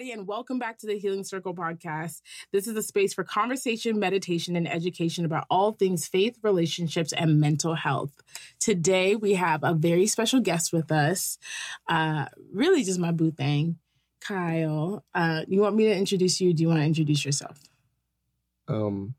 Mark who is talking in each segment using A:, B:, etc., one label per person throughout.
A: everybody, and welcome back to the Healing Circle podcast. This is a space for conversation, meditation, and education about all things faith, relationships, and mental health. Today, we have a very special guest with us. Uh, really, just my boo thing, Kyle. Uh, you want me to introduce you? do you want to introduce yourself?
B: Um,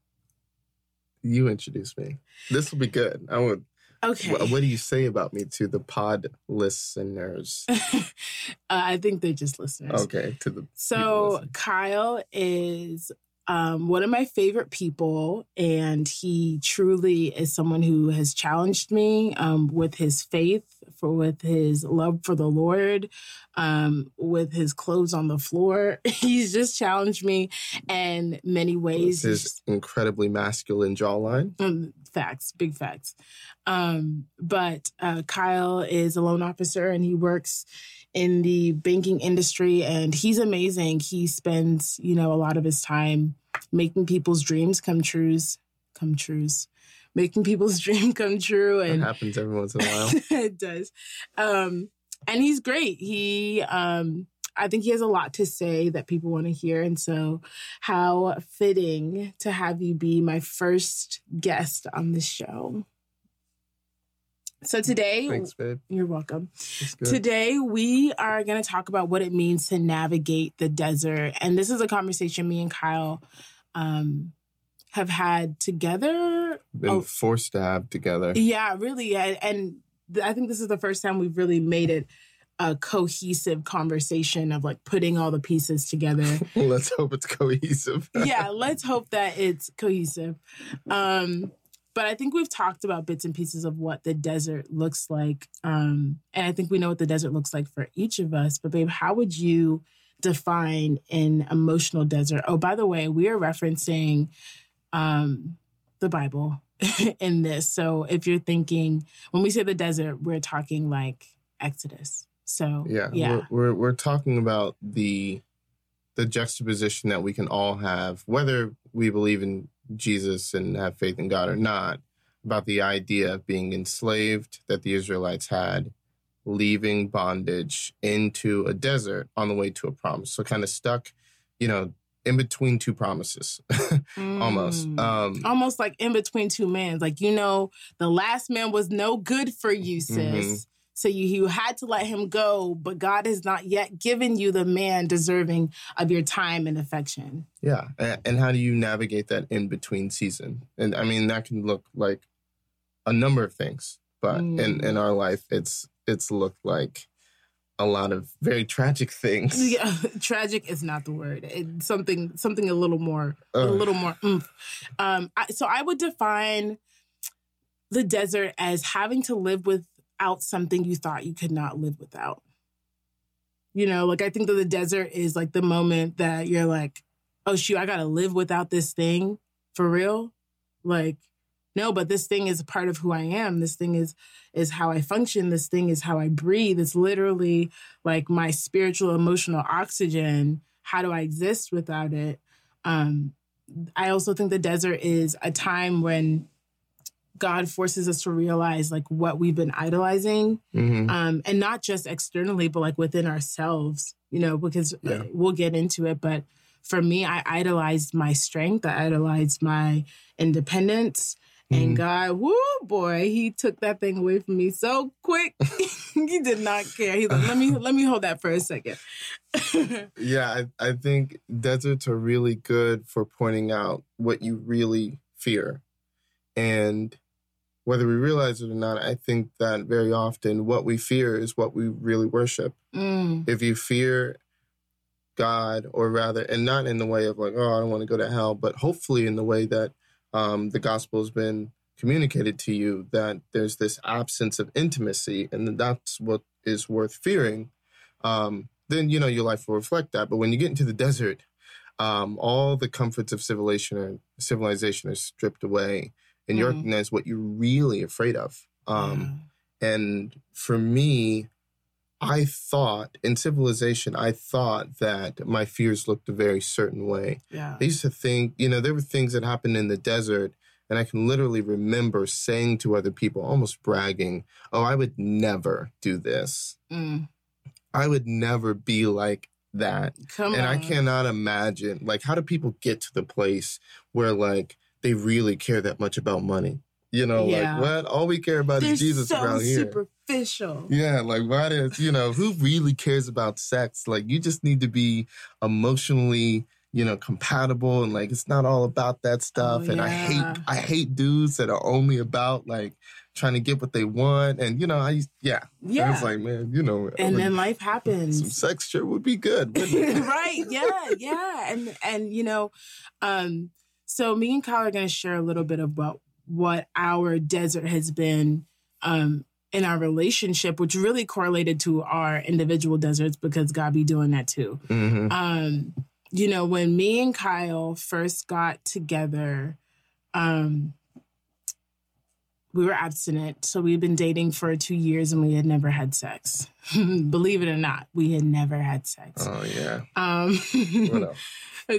B: you introduce me. This will be good. I would
A: Okay.
B: What, what, do you say about me to the pod listeners?
A: uh, I think they're just listeners.
B: Okay. To the
A: so Kyle is um, one of my favorite people, and he truly is someone who has challenged me um, with his faith, for with his love for the Lord, um, with his clothes on the floor. He's just challenged me in many ways.
B: His incredibly masculine jawline.
A: Um, facts, big facts. Um, but uh, Kyle is a loan officer, and he works in the banking industry and he's amazing. He spends, you know, a lot of his time making people's dreams come trues, come trues, making people's dream come true.
B: And happens every once in a while.
A: it does. Um, and he's great. He, um, I think he has a lot to say that people want to hear. And so, how fitting to have you be my first guest on the show. So today,
B: Thanks.
A: You're welcome. Today, we are going to talk about what it means to navigate the desert. And this is a conversation me and Kyle um, have had together.
B: Been oh, forced to have together.
A: Yeah, really. And I think this is the first time we've really made it a cohesive conversation of like putting all the pieces together.
B: let's hope it's cohesive.
A: yeah, let's hope that it's cohesive. Um, but I think we've talked about bits and pieces of what the desert looks like. Um, and I think we know what the desert looks like for each of us. But, babe, how would you define an emotional desert? Oh, by the way, we are referencing um, the Bible in this. So if you're thinking, when we say the desert, we're talking like Exodus. So,
B: yeah, yeah. We're, we're, we're talking about the the juxtaposition that we can all have, whether we believe in Jesus and have faith in God or not, about the idea of being enslaved that the Israelites had, leaving bondage into a desert on the way to a promise. So kind of stuck, you know, in between two promises, almost.
A: Mm. Um, almost like in between two men. Like, you know, the last man was no good for you, sis. Mm-hmm. So you, you had to let him go, but God has not yet given you the man deserving of your time and affection.
B: Yeah. And how do you navigate that in between season? And I mean, that can look like a number of things, but mm. in, in our life, it's, it's looked like a lot of very tragic things.
A: Yeah, tragic is not the word. It's something something a little more Ugh. a little more. Um, I, so I would define the desert as having to live with out something you thought you could not live without. You know, like I think that the desert is like the moment that you're like, oh shoot, I gotta live without this thing for real. Like, no, but this thing is part of who I am. This thing is is how I function. This thing is how I breathe. It's literally like my spiritual, emotional oxygen. How do I exist without it? Um, I also think the desert is a time when God forces us to realize like what we've been idolizing, mm-hmm. um, and not just externally, but like within ourselves. You know, because uh, yeah. we'll get into it. But for me, I idolized my strength. I idolized my independence. Mm-hmm. And God, whoo boy, he took that thing away from me so quick. he did not care. He's like, let me let me hold that for a second.
B: yeah, I, I think deserts are really good for pointing out what you really fear. And whether we realize it or not, I think that very often what we fear is what we really worship. Mm. If you fear God, or rather, and not in the way of like, oh, I don't want to go to hell, but hopefully in the way that um, the gospel has been communicated to you, that there's this absence of intimacy, and that's what is worth fearing. Um, then you know your life will reflect that. But when you get into the desert, um, all the comforts of civilization are, civilization are stripped away and you mm-hmm. recognize what you're really afraid of. Um, yeah. And for me, I thought in civilization, I thought that my fears looked a very certain way.
A: Yeah.
B: I used to think, you know, there were things that happened in the desert, and I can literally remember saying to other people, almost bragging, oh, I would never do this. Mm. I would never be like that.
A: Come
B: and
A: on.
B: I cannot imagine like how do people get to the place where like they really care that much about money? You know,
A: Yeah.
B: like what? All we care about
A: They're
B: is Jesus
A: so
B: around here.
A: superficial.
B: Yeah, like why does you know who really cares about sex? Like you just need to be emotionally, you know, compatible and like it's not all about that stuff.
A: Oh,
B: and I hate I hate dudes that are only about like trying to get what they want. And you know, I yeah.
A: Yeah.
B: I was like, man, you know,
A: and
B: like,
A: then life happens some
B: sex sure would be good. wouldn't it?
A: right. Yeah. Yeah. And and you know, um, so me and Kyle are gonna share a little bit about what our desert has been um in our relationship, which really correlated to our individual deserts because God be doing that too.
B: Mhm.
A: um you know when me and kyle first got together um we were abstinent so we'd been dating for two years and we had never had sex believe it or not we had never had sex
B: Oh yeah.
A: um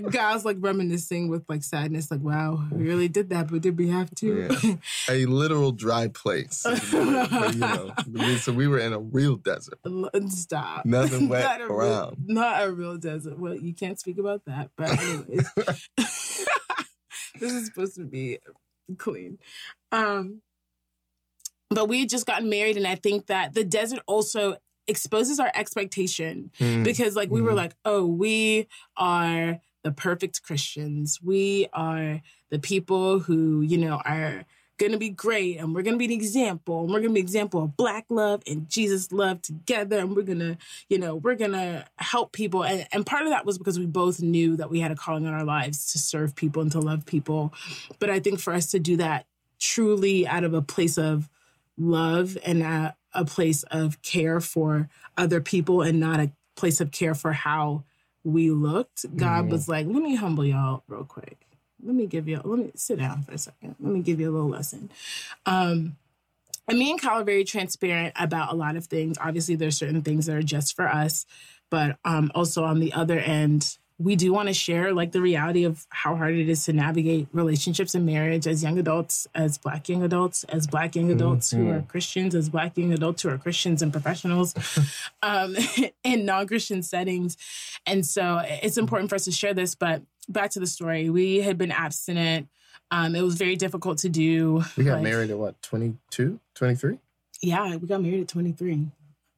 A: guys like reminiscing with like sadness like wow we really did that but did we have to
B: Yeah. A literal dry place. But, you know, so we were in a real desert.
A: Stop.
B: Nothing wet
A: not a real,
B: around.
A: not a real desert. Well, you can't speak about that. But anyways, this is supposed to be clean. Um, but we had just gotten married, and I think that the desert also exposes our expectation
B: Mm.
A: because, like, we were
B: Mhm.
A: like, oh, we are the perfect Christians. We are the people who, you know, are gonna be great and we're gonna be an example and we're gonna be an example of black love and jesus love together and we're gonna you know we're gonna help people and, and part of that was because we both knew that we had a calling on our lives to serve people and to love people but i think for us to do that truly out of a place of love and a, a place of care for other people and not a place of care for how we looked. God
B: Mhm.
A: was like let me humble y'all real quick. Let me give you let me sit down for a second. Let me give you a little lesson. Um and me and Kyle are very transparent about a lot of things. Obviously there's certain things that are just for us but um also on the other end we do want to share like the reality of how hard it is to navigate relationships and marriage as young adults as black young adults as black young adults who are christians as black young adults who are christians and professionals um, in non-christian settings and so it's important for us to share this but back to the story we had been abstinent um, it was very difficult to do
B: We got
A: like-
B: married at what, 22, 23?
A: yeah we got married at 23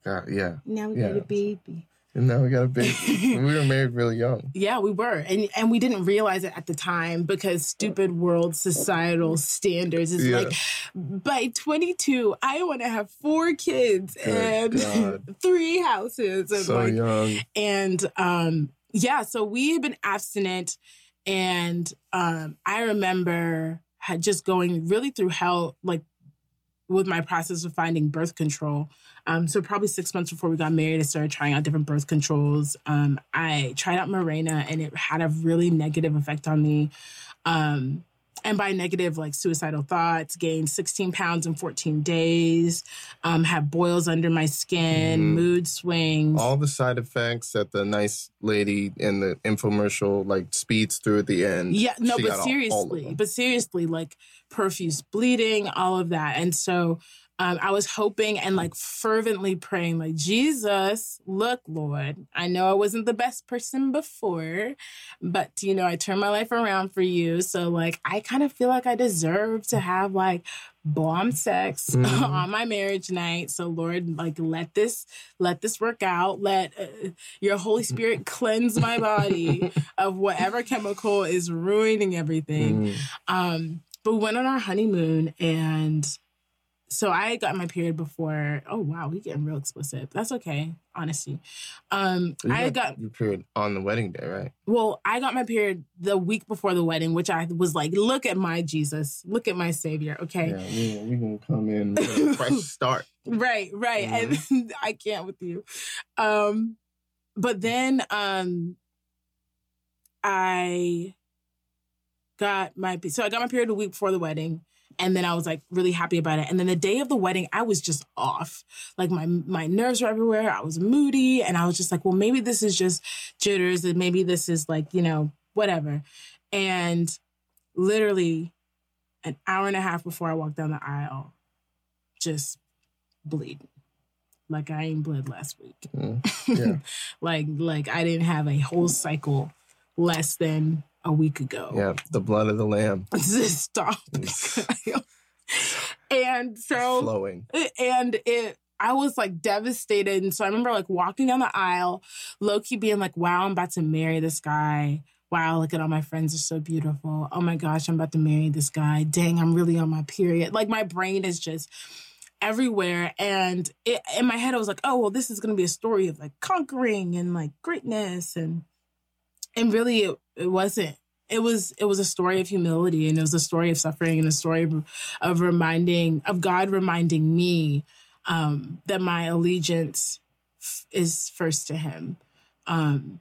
B: God, yeah.
A: now we
B: Yeah.
A: got a baby
B: And now we got a baby. we were married really young.
A: Yeah, we were. And and we didn't realize it at the time because stupid world societal standards is
B: Yeah.
A: like by 22, I want to have four kids
B: Good
A: and
B: God.
A: three houses and
B: So
A: like
B: young.
A: and um yeah, so we had been abstinent and um I remember had just going really through hell like with my process of finding birth control. Um, so probably six months before we got married, I started trying out different birth controls. Um, I tried out Mirena and it had a really negative effect on me. Um, and by negative, like suicidal thoughts, gained 16 pounds in 14 days, um, had boils under my skin,
B: Mhm.
A: mood swings.
B: All the side effects that the nice lady in the infomercial like speeds through at the end.
A: Yeah, no,
B: She
A: but
B: got all- all
A: seriously, but seriously, like profuse bleeding, all of that. And so um, I was hoping and like fervently praying, like, Jesus, look, Lord, I know I wasn't the best person before, but you know, I turned my life around for you. So, like, I kind of feel like I deserve to have like bomb sex
B: Mhm.
A: on my marriage night. So, Lord, like, let this, let this work out. Let uh, your Holy Spirit cleanse my body of whatever chemical is ruining everything.
B: Mm.
A: Um, but we went on our honeymoon and so I got my period before. Oh wow, we getting real explicit. That's okay, honesty. Um, I got
B: your period on the wedding day, right?
A: well, I got my period the week before the wedding, which I was like, look at my Jesus, look at my Savior. Okay,
B: Yeah, we, we gonna come in with a fresh start.
A: right, right, and I can't with you. Um, but then um, I got my so I got my period a week before the wedding. And then I was like really happy about it. And then the day of the wedding, I was just off. Like my my nerves were everywhere. I was moody, and I was just like, well, maybe this is just jitters, and maybe this is like you know whatever. And literally, an hour and a half before I walked down the aisle, just bleeding, like I ain't bled last week. Mm, yeah. like like I didn't have a whole cycle less than a week ago.
B: Yeah, the blood of the lamb.
A: Stop. and so
B: flowing.
A: And it I was like devastated. And so I remember like walking down the aisle, Loki being like, wow, I'm about to marry this guy. Wow, look at all my friends are so beautiful. Oh my gosh, I'm about to marry this guy. Dang, I'm really on my period. Like my brain is just everywhere. And it, in my head, I was like, oh, well, this is going to be a story of like conquering and like greatness. And, and really it, it wasn't it was it was a story of humility and it was a story of suffering and a story of, of reminding of God reminding me um, that my allegiance f- is first to Him. Um,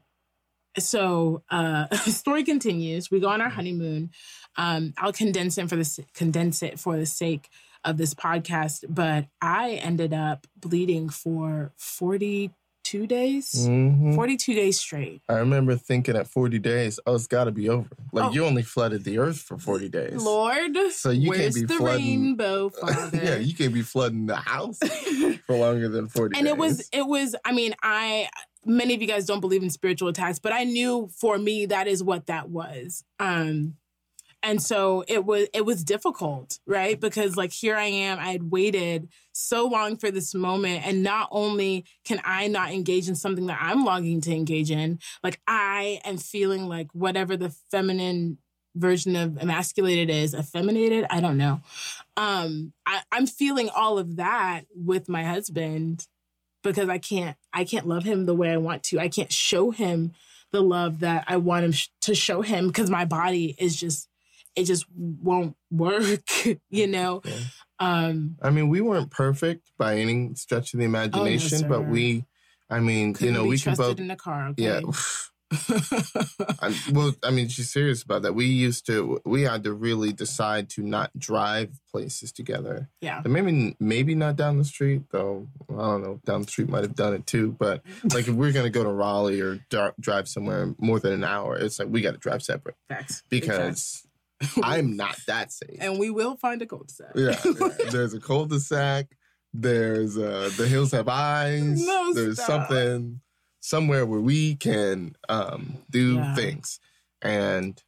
A: so uh, the story continues. We go on our honeymoon. Um, I'll condense it for the condense it for the sake of this podcast, but I ended up bleeding for 42 days, mm-hmm. 42 days straight.
B: I remember thinking at 40 days, oh, it's got to be over. Like oh. you only flooded the earth for 40 days.
A: Lord, so you can't be the flooding. rainbow, Father?
B: yeah, you can't be flooding the house for longer than 40
A: and
B: days.
A: it was, it was, I mean, I, many of you guys don't believe in spiritual attacks, but I knew for me that is what that was. Um, and so it was it was difficult right? Because like here i am i had waited so long for this moment and not only can i not engage in something that i'm longing to engage in like i am feeling like whatever the feminine version of emasculated is effeminated? I don't know. Um I, i'm feeling all of that with my husband because i can't i can't love him the way i want to. I can't show him the love that i want him sh- to show him because my body is just it just won't work, you know. Yeah. Um
B: I mean, we weren't perfect by any stretch of the imagination, oh, no, but we I mean, Couldn't you know, we can both
A: in the car, okay?
B: Yeah. I, well, I mean, she's serious about that. We used to, we had to really decide to not drive places together.
A: Yeah.
B: And maybe, maybe not down the street though. I don't know. Down the street might have done it too. But like, if we're gonna go to Raleigh or drive somewhere more than an hour, it's like we got to drive separate.
A: Facts.
B: Because I'm not that safe.
A: And we will find a cul-de-sac.
B: yeah, yeah. There's a cul-de-sac. There's uh the hills have eyes. No, There's stop. something somewhere where we can um do yeah. things. And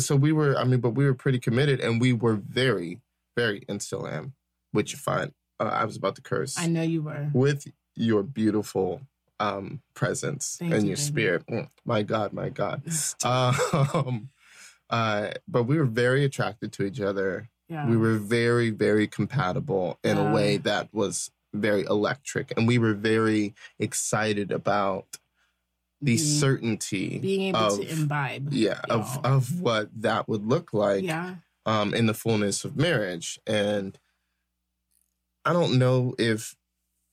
B: so we were, I mean, but we were pretty committed and we were very, very, and still am, which you find, uh, I was about to curse.
A: I know you were.
B: With your beautiful um presence Thank and you, your baby. spirit. Mm, my God, my God. um, uh, but we were very attracted to each other. Yeah. We were very, very compatible in yeah. a way that was very electric. And we were very excited about the certainty
A: being able of, to imbibe
B: yeah y'all. of of what that would look like
A: yeah
B: um in the fullness of marriage and i don't know if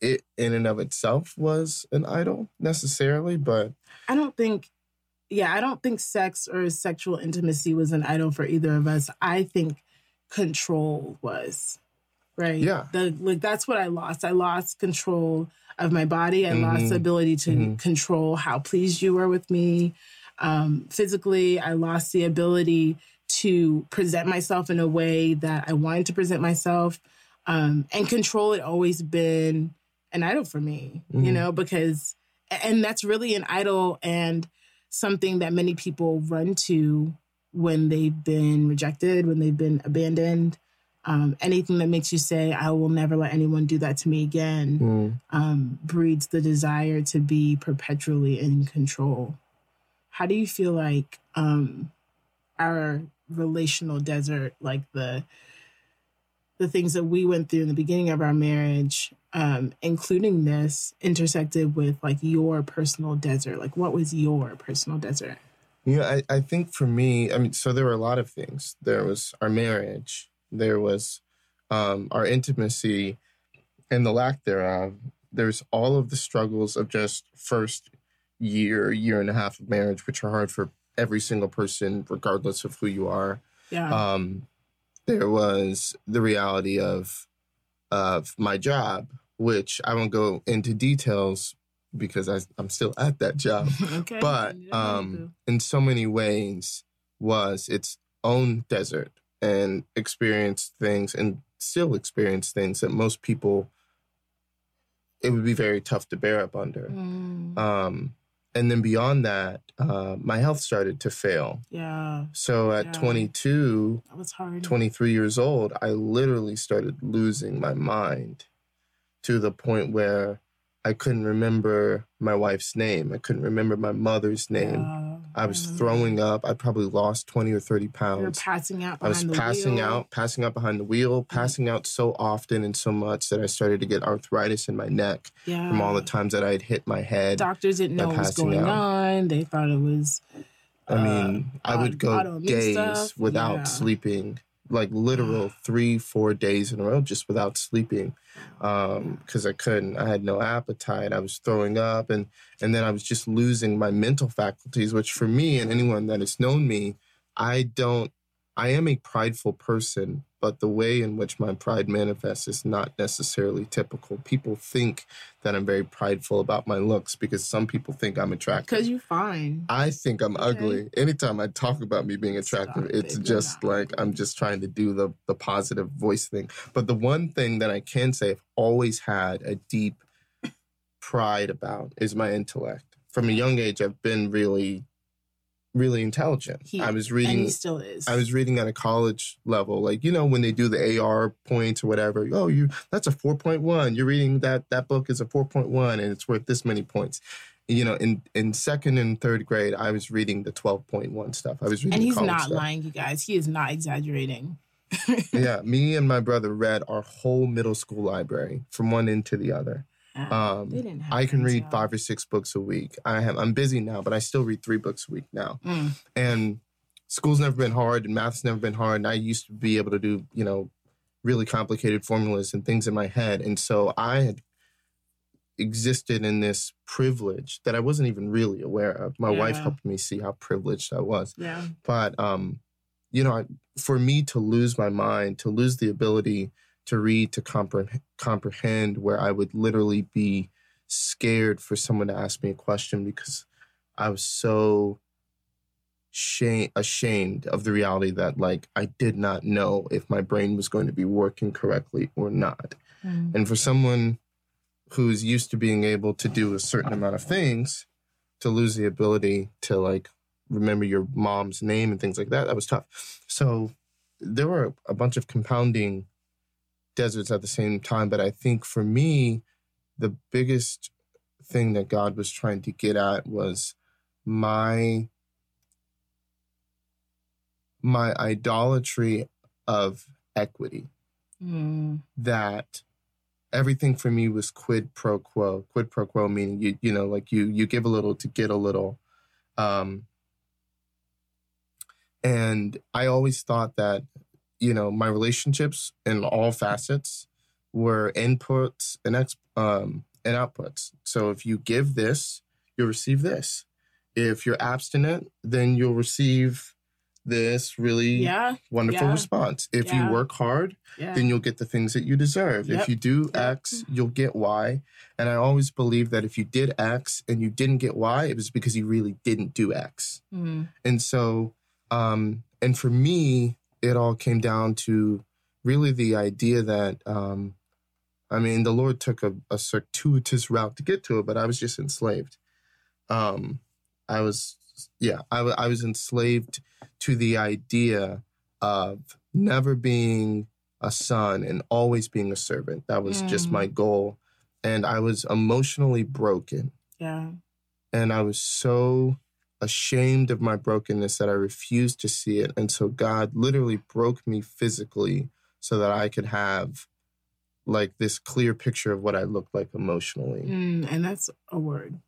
B: it in and of itself was an idol necessarily but
A: i don't think yeah, I don't think sex or sexual intimacy was an idol for either of us. I think control was. Right?
B: Yeah.
A: The like that's what I lost. I lost control of my body. I mm-hmm. lost the ability to mm-hmm. control how pleased you were with me. Um, physically, I lost the ability to present myself in a way that I wanted to present myself. Um, and control had always been an idol for me, mm-hmm. you know, because, and that's really an idol. And something that many people run to when they've been rejected, when they've been abandoned. Um, anything that makes you say, I will never let anyone do that to me again, mm. um, breeds the desire to be perpetually in control. How do you feel like um, our relational desert, like the the things that we went through in the beginning of our marriage, um, including this, intersected with like your personal desert? Like, what was your personal desert?
B: Yeah, I, I think for me, I mean, so there were a lot of things. There was our marriage, there was um, our intimacy, and the lack thereof. There's all of the struggles of just first year, year and a half of marriage, which are hard for every single person, regardless of who you are.
A: Yeah.
B: Um, there was the reality of of my job, which I won't go into details because I, am still at that job. okay. But um, in so many ways, was its own desert and experienced things and still experience things that most people it would be very tough to bear up under. Mm. Um, and then beyond that, uh, my health started to fail.
A: Yeah.
B: So at
A: Yeah.
B: 22,
A: That was hard.
B: 23 years old, I literally started losing my mind to the point where I couldn't remember my wife's name. I couldn't remember my mother's name.
A: Yeah,
B: I was throwing up. I probably lost 20 or 30
A: You were
B: pounds.
A: passing out
B: I was passing
A: wheel.
B: out, passing out behind the wheel, passing out so often and so much that I started to get arthritis in my neck
A: Yeah.
B: from all the times that I had hit my head.
A: Doctors didn't know what was going
B: out.
A: on. They thought it was.
B: I mean, I
A: uh,
B: would go days
A: stuff.
B: without
A: Yeah.
B: sleeping, like literal three, four days in a row just without sleeping, um, because I couldn't. I had no appetite. I was throwing up, and and then I was just losing my mental faculties. Which for me and anyone that has known me, I don't. I am a prideful person, but the way in which my pride manifests is not necessarily typical. People think that I'm very prideful about my looks because some people think I'm attractive.
A: Because you're fine.
B: I think I'm
A: Okay.
B: ugly. Anytime I talk about me being attractive,
A: Stop
B: it's
A: it,
B: just like I'm just trying to do the the positive voice thing. But the one thing that I can say I've always had a deep pride about is my intellect. From a young age, I've been really, really intelligent.
A: He-
B: I was reading.
A: he still is.
B: I was reading at a college level, like you know when they do the AR points or whatever. Oh, you that's a four point one. You're reading that that book is a four point one, and it's worth this many points. You know, in in second and third grade, I was reading the twelve point one stuff. I was reading,
A: And he's not
B: stuff.
A: lying, you guys. He is not exaggerating.
B: yeah, me and my brother read our whole middle school library from one end to the other. Um,
A: they didn't have
B: I can read
A: Denzel.
B: five or six books a week. I have I'm busy now, but I still read three books a week now.
A: Mm.
B: and school's never been hard and math's never been hard and i used to be able to do you know really complicated formulas and things in my head and so i had existed in this privilege that i wasn't even really aware of my wife helped me see how privileged i was
A: Yeah.
B: but um you know I- for me to lose my mind to lose the ability to read to compre- comprehend where i would literally be scared for someone to ask me a question because i was so shame ashamed of the reality that like i did not know if my brain was going to be working correctly or not
A: Mm.
B: and for someone who's used to being able to do a certain amount of things, to lose the ability to like remember your mom's name and things like that, that was tough. So there were a bunch of compounding deserts at the same time. But I think for me, the biggest thing that God was trying to get at was my my idolatry of equity
A: Mm.
B: that everything for me was quid pro quo. Quid pro quo meaning you you know like you you give a little to get a little. Um and I always thought that you know my relationships in all facets were inputs and ex um and outputs. So if you give this, you'll receive this. If you're abstinent, then you'll receive this really
A: Yeah.
B: wonderful
A: yeah,
B: response. If
A: yeah.
B: you work hard, then you'll get the things that you deserve.
A: Yep.
B: If you do X, you'll get Y. And I always believe that if you did X and you didn't get Y, it was because you really didn't do X.
A: Mm.
B: And so, um, and for me, it all came down to really the idea that, um, I mean, the Lord took a, a circuitous route to get to it, but I was just enslaved. Um, I was, yeah, I, was enslaved to the idea of never being a son and always being a servant. That was just
A: Mm.
B: my goal. And I was emotionally broken.
A: Yeah.
B: And I was so ashamed of my brokenness that I refused to see it. And so God literally broke me physically so that I could have like this clear picture of what I looked like emotionally,
A: Mm. And that's a word.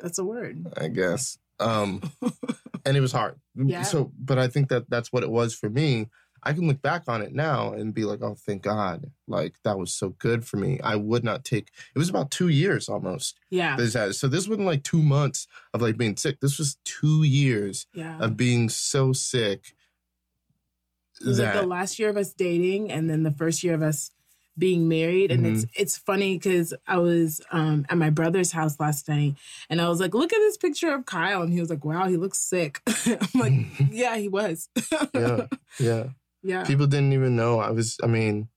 A: That's a word.
B: I guess. Um, and it was hard.
A: Yeah.
B: So, but I think that that's what it was for me. I can look back on it now and be like, oh, thank God. Like, that was so good for me. I would not take, it was about two years almost.
A: Yeah.
B: So, this wasn't like two months of like being sick. This was two years
A: Yeah.
B: of being so sick
A: It was like
B: that
A: the last year of us dating and then the first year of us being married and it's
B: Mm-hmm.
A: it's funny because i was um at my brother's house last night and i was like look at this picture of kyle and he was like wow he looks sick i'm like yeah he was
B: yeah, yeah.
A: Yeah
B: People didn't even know. I was, I mean,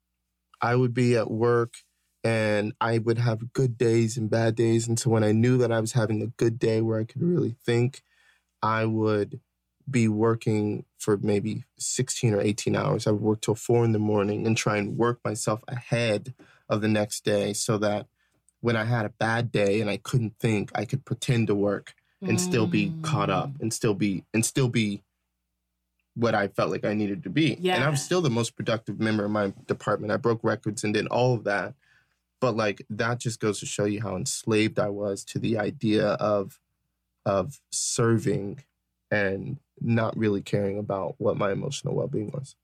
B: I would be at work and I would have good days and bad days. And so when I knew that I was having a good day where I could really think, I would be working for maybe 16 or 18 hours. I would work till four in the morning and try and work myself ahead of the next day so that when I had a bad day and I couldn't think, I could pretend to work and mm. still be caught up mm. and still be and still be what I felt like I needed to be. Yeah. And I was still the most productive member of my department. I broke records and did all of that. But like that just goes to show you how enslaved I was to the idea of of serving and not really caring about what my emotional well-being was.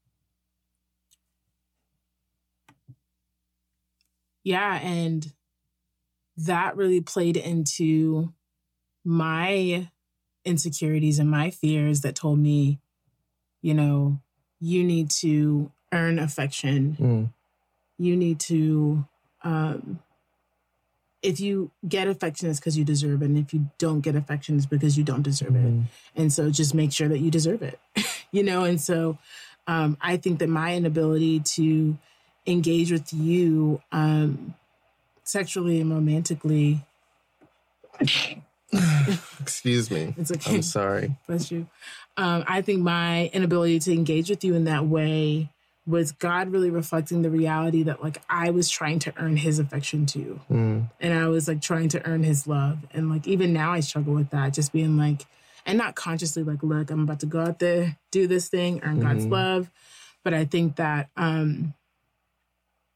A: Yeah, and that really played into my insecurities and my fears that told me, you know, you need to earn affection. Mm. You need to um, if you get affection, it's because you deserve it. And if you don't get affection, it's because you don't deserve mm-hmm. it. And so just make sure that you deserve it, you know? And so um, I think that my inability to engage with you um, sexually and romantically.
B: Excuse me. It's okay. I'm sorry.
A: Bless you. Um, I think my inability to engage with you in that way was God really reflecting the reality that like I was trying to earn his affection too. Mm. And I was like trying to earn his love. And like even now I struggle with that, just being like, and not consciously like, look, I'm about to go out there, do this thing, earn mm-hmm. God's love. But I think that um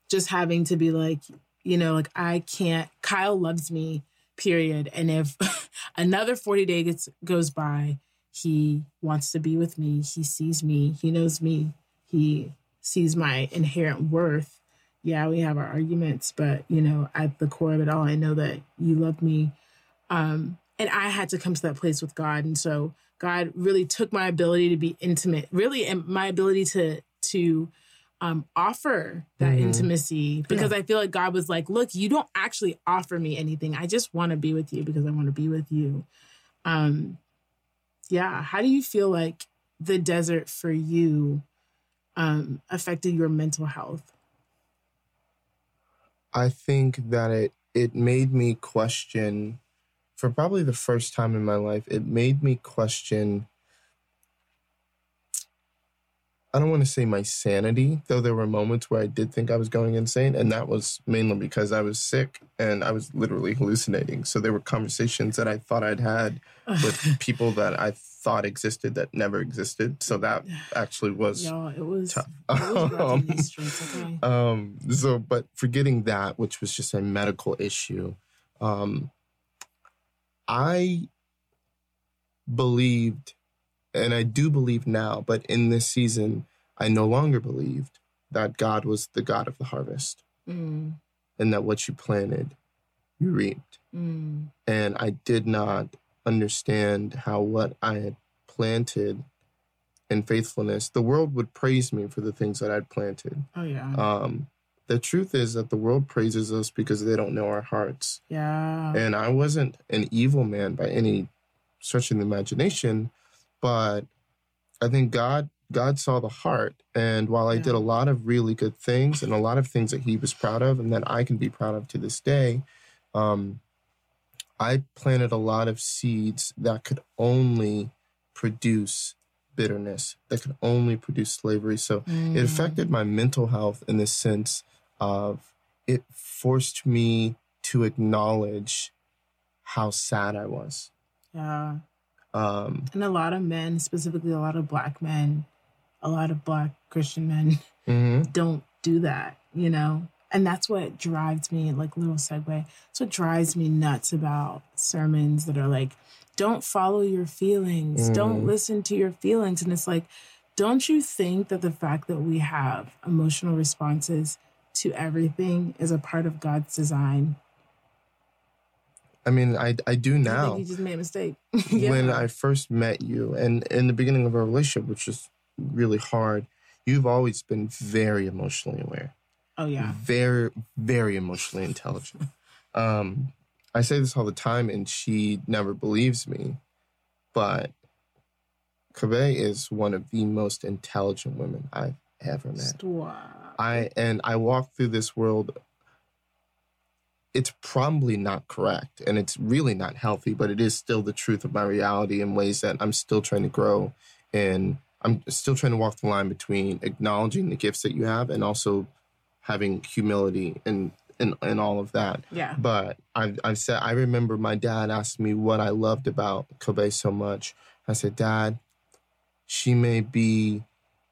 A: just having to be like, you know, like I can't, Kyle loves me, period. And if another 40 days goes by, he wants to be with me, he sees me, he knows me, he sees my inherent worth, yeah, we have our arguments, but you know, at the core of it all, I know that you love me. Um, and I had to come to that place with God. And so God really took my ability to be intimate, really, and my ability to to um, offer that mm-hmm. intimacy because yeah. I feel like God was like, look, you don't actually offer me anything. I just want to be with you because I want to be with you. Um, yeah. How do you feel like the desert for you um, affected your mental health?
B: I think that it it made me question for probably the first time in my life, it made me question I don't want to say my sanity, though there were moments where I did think I was going insane. And that was mainly because I was sick and I was literally hallucinating. So there were conversations that I thought I'd had with people that I thought existed that never existed. So that actually was.
A: Yeah, it was. T- it was streets, okay.
B: um, so, but forgetting that, which was just a medical issue, um, I believed and I do believe now, but in this season, I no longer believed that God was the God of the harvest mm. and that what you planted, you reaped. Mm. And I did not understand how what I had planted in faithfulness, the world would praise me for the things that I'd planted.
A: Oh, yeah.
B: Um, the truth is that the world praises us because they don't know our hearts.
A: Yeah.
B: And I wasn't an evil man by any stretch of the imagination but I think God God saw the heart. And while I did a lot of really good things and a lot of things that he was proud of and that I can be proud of to this day, um, I planted a lot of seeds that could only produce bitterness, that could only produce slavery. So mm. it affected my mental health in the sense of it forced me to acknowledge how sad I was.
A: Yeah. Um, and a lot of men, specifically a lot of black men, a lot of black Christian men, mm-hmm. don't do that, you know? And that's what drives me, like, little segue. That's what drives me nuts about sermons that are like, don't follow your feelings, mm. don't listen to your feelings. And it's like, don't you think that the fact that we have emotional responses to everything is a part of God's design?
B: I mean, I I do now.
A: I you just made a mistake.
B: yeah. When I first met you, and in the beginning of our relationship, which was really hard, you've always been very emotionally aware.
A: Oh yeah.
B: Very very emotionally intelligent. um, I say this all the time, and she never believes me, but Kobe is one of the most intelligent women I've ever met.
A: Wow.
B: I and I walk through this world it's probably not correct and it's really not healthy, but it is still the truth of my reality in ways that I'm still trying to grow and I'm still trying to walk the line between acknowledging the gifts that you have and also having humility and and, and all of that.
A: Yeah.
B: But I've, I've said, I remember my dad asked me what I loved about Kobe so much. I said, Dad, she may be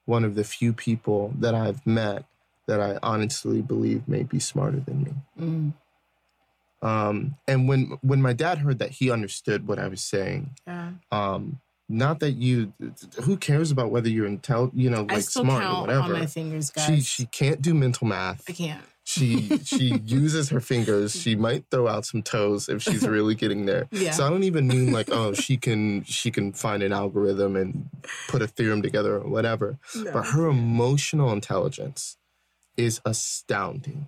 B: one of the few people that I've met that I honestly believe may be smarter than me. Mm. Um, and when when my dad heard that, he understood what I was saying. Yeah. Um, not that you, who cares about whether you're intelligent, you know, like smart or whatever.
A: On my fingers, guys.
B: She she can't do mental math.
A: I can't.
B: She she uses her fingers. She might throw out some toes if she's really getting there. Yeah. So I don't even mean like oh she can she can find an algorithm and put a theorem together or whatever. No. But her emotional intelligence is astounding.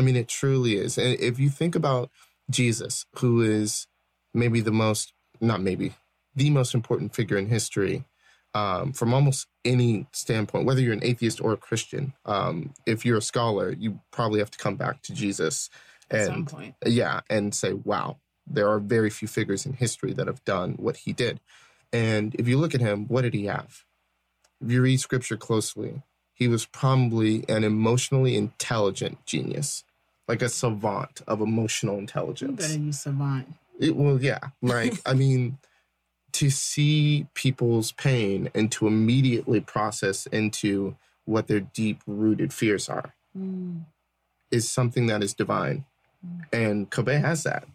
B: I mean it truly is. And if you think about Jesus, who is maybe the most not maybe the most important figure in history um, from almost any standpoint, whether you're an atheist or a Christian. Um, if you're a scholar, you probably have to come back to Jesus
A: and, At some point.
B: Yeah, and say, wow, there are very few figures in history that have done what he did. And if you look at him, what did he have? If you read scripture closely, he was probably an emotionally intelligent genius, like a savant of emotional intelligence.
A: You better use savant.
B: It, well, yeah. Like, I mean, to see people's pain and to immediately process into what their deep rooted fears are mm. is something that is divine. Mm. And Kobe has that.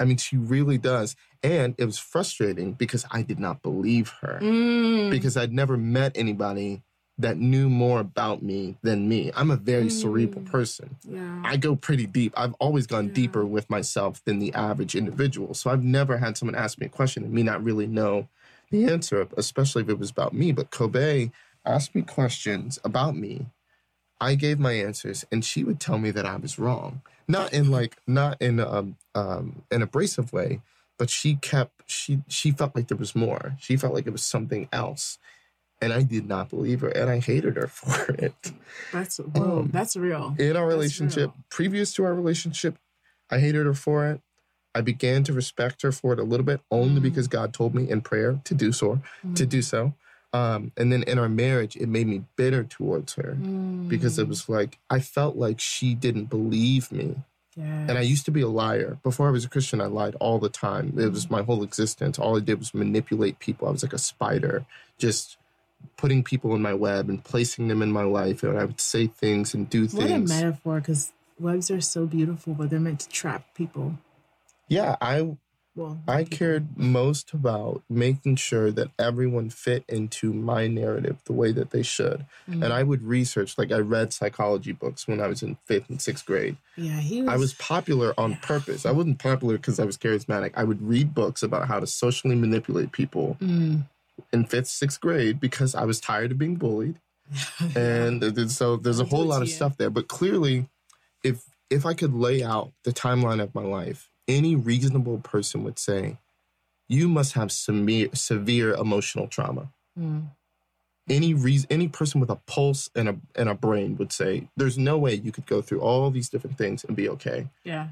B: I mean, she really does. And it was frustrating because I did not believe her mm. because I'd never met anybody that knew more about me than me. I'm a very mm. cerebral person. Yeah. I go pretty deep. I've always gone yeah. deeper with myself than the average individual. So I've never had someone ask me a question and me not really know the answer, especially if it was about me. But Kobe asked me questions about me. I gave my answers, and she would tell me that I was wrong. Not in like, not in um, um, an abrasive way, but she kept she she felt like there was more. She felt like it was something else and I did not believe her, and I hated her for it.
A: That's well, um, that's real.
B: In our relationship, previous to our relationship, I hated her for it. I began to respect her for it a little bit, only mm. because God told me in prayer to do so. Mm. To do so, um, and then in our marriage, it made me bitter towards her mm. because it was like I felt like she didn't believe me. Yes. And I used to be a liar. Before I was a Christian, I lied all the time. It was mm. my whole existence. All I did was manipulate people. I was like a spider, just putting people in my web and placing them in my life. And I would say things and do things. What a
A: metaphor, because webs are so beautiful, but they're meant to trap people.
B: Yeah, I well, I cared most about making sure that everyone fit into my narrative the way that they should. Mm-hmm. And I would research, like I read psychology books when I was in fifth and sixth grade.
A: Yeah, he was,
B: I was popular on purpose. I wasn't popular because I was charismatic. I would read books about how to socially manipulate people. Mm in fifth, sixth grade because I was tired of being bullied. and so there's a whole lot of stuff there. But clearly, if if I could lay out the timeline of my life, any reasonable person would say, you must have severe severe emotional trauma. Mm. Any reason, any person with a pulse and a and a brain would say, "There's no way you could go through all these different things and be okay."
A: Yeah.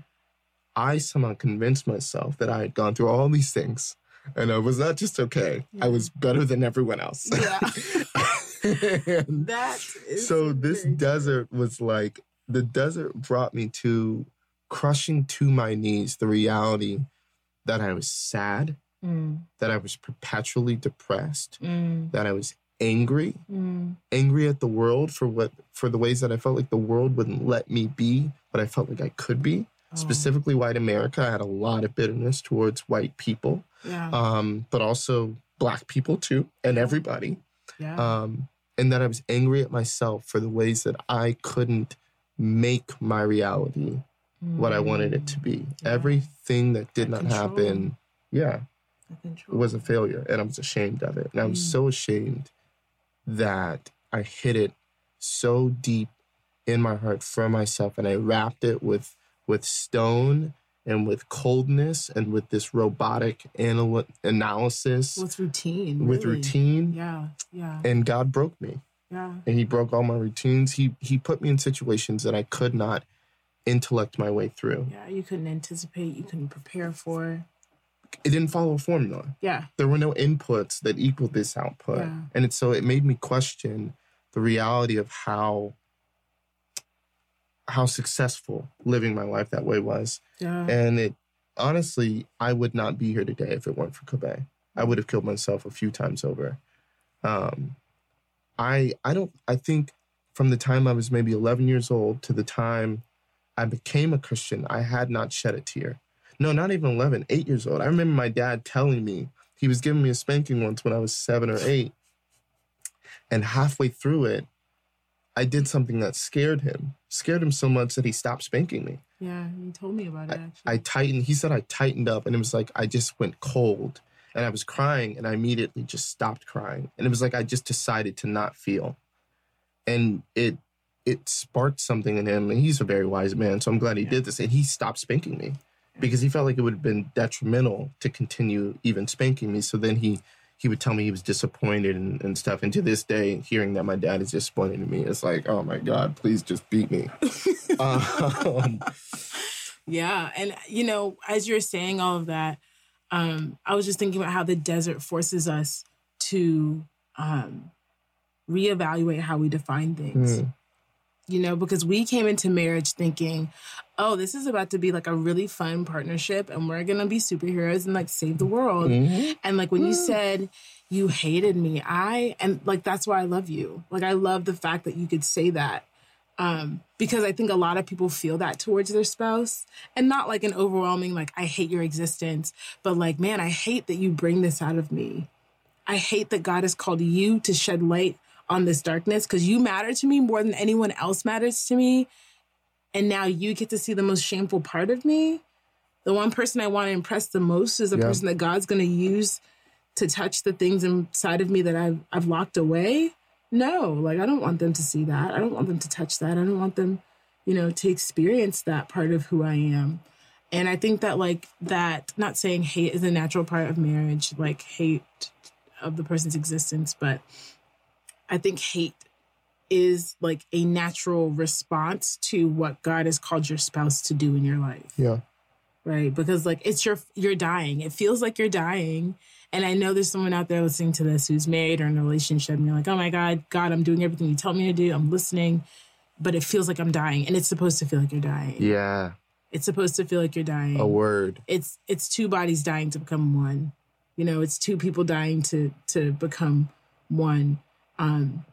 B: I somehow convinced myself that I had gone through all these things and I was not just okay. Yeah. I was better than everyone else.
A: Yeah. that is
B: so this desert was like the desert brought me to crushing to my knees the reality that I was sad, mm. that I was perpetually depressed, mm. that I was angry, mm. angry at the world for what for the ways that I felt like the world wouldn't let me be what I felt like I could be. Oh. Specifically, white America. I had a lot of bitterness towards white people yeah. um, but also black people too, and everybody. Yeah. Um, and that I was angry at myself for the ways that I couldn't make my reality mm. what I wanted it to be. Yeah. Everything that did that not control. happen, yeah, it was a failure, and I was ashamed of it. And I was mm. so ashamed that I hid it so deep in my heart for myself, and I wrapped it with with stone and with coldness and with this robotic anal- analysis
A: with routine
B: with really. routine
A: yeah yeah
B: and god broke me
A: yeah
B: and he broke all my routines he he put me in situations that i could not intellect my way through.
A: Yeah, you couldn't anticipate, you couldn't prepare for.
B: It didn't follow a formula.
A: Yeah.
B: There were no inputs that equaled this output. Yeah. And it, so it made me question the reality of how how successful living my life that way was. Yeah. And it honestly, I would not be here today if it weren't for Kobe. I would have killed myself a few times over. Um, I I don't I think from the time I was maybe 11 years old to the time I became a Christian, I had not shed a tear. No, not even 11, eight years old. I remember my dad telling me he was giving me a spanking once when I was seven or eight. And halfway through it, I did something that scared him, scared him so much that he stopped spanking me.
A: Yeah, he told me about it.
B: I, I tightened, he said I tightened up, and it was like I just went cold and I was crying, and I immediately just stopped crying. And it was like I just decided to not feel and it it sparked something in him. And he's a very wise man, so I'm glad he yeah. did this. And he stopped spanking me because he felt like it would have been detrimental to continue even spanking me. So then he he would tell me he was disappointed and, and stuff. And to this day, hearing that my dad is disappointed in me, it's like, oh my God, please just beat me. um,
A: yeah. And, you know, as you're saying all of that, um, I was just thinking about how the desert forces us to um, reevaluate how we define things. Mm. You know, because we came into marriage thinking, oh, this is about to be like a really fun partnership and we're going to be superheroes and like save the world. Mm-hmm. And like when mm. you said you hated me, I, and like that's why I love you. Like I love the fact that you could say that. Um, because I think a lot of people feel that towards their spouse and not like an overwhelming, like, I hate your existence, but like, man, I hate that you bring this out of me. I hate that God has called you to shed light on this darkness because you matter to me more than anyone else matters to me. And now you get to see the most shameful part of me. The one person I want to impress the most is the yeah. person that God's going to use to touch the things inside of me that I've, I've locked away. No, like I don't want them to see that. I don't want them to touch that. I don't want them, you know, to experience that part of who I am. And I think that like that, not saying hate is a natural part of marriage, like hate of the person's existence, but I think hate is like a natural response to what God has called your spouse to do in your life.
B: Yeah.
A: Right? Because like it's your you're dying. It feels like you're dying. And I know there's someone out there listening to this who's married or in a relationship and you're like, "Oh my god, God, I'm doing everything you tell me to do. I'm listening." But it feels like I'm dying and it's supposed to feel like you're dying.
B: Yeah.
A: It's supposed to feel like you're dying.
B: A word.
A: It's it's two bodies dying to become one. You know, it's two people dying to to become one. Um,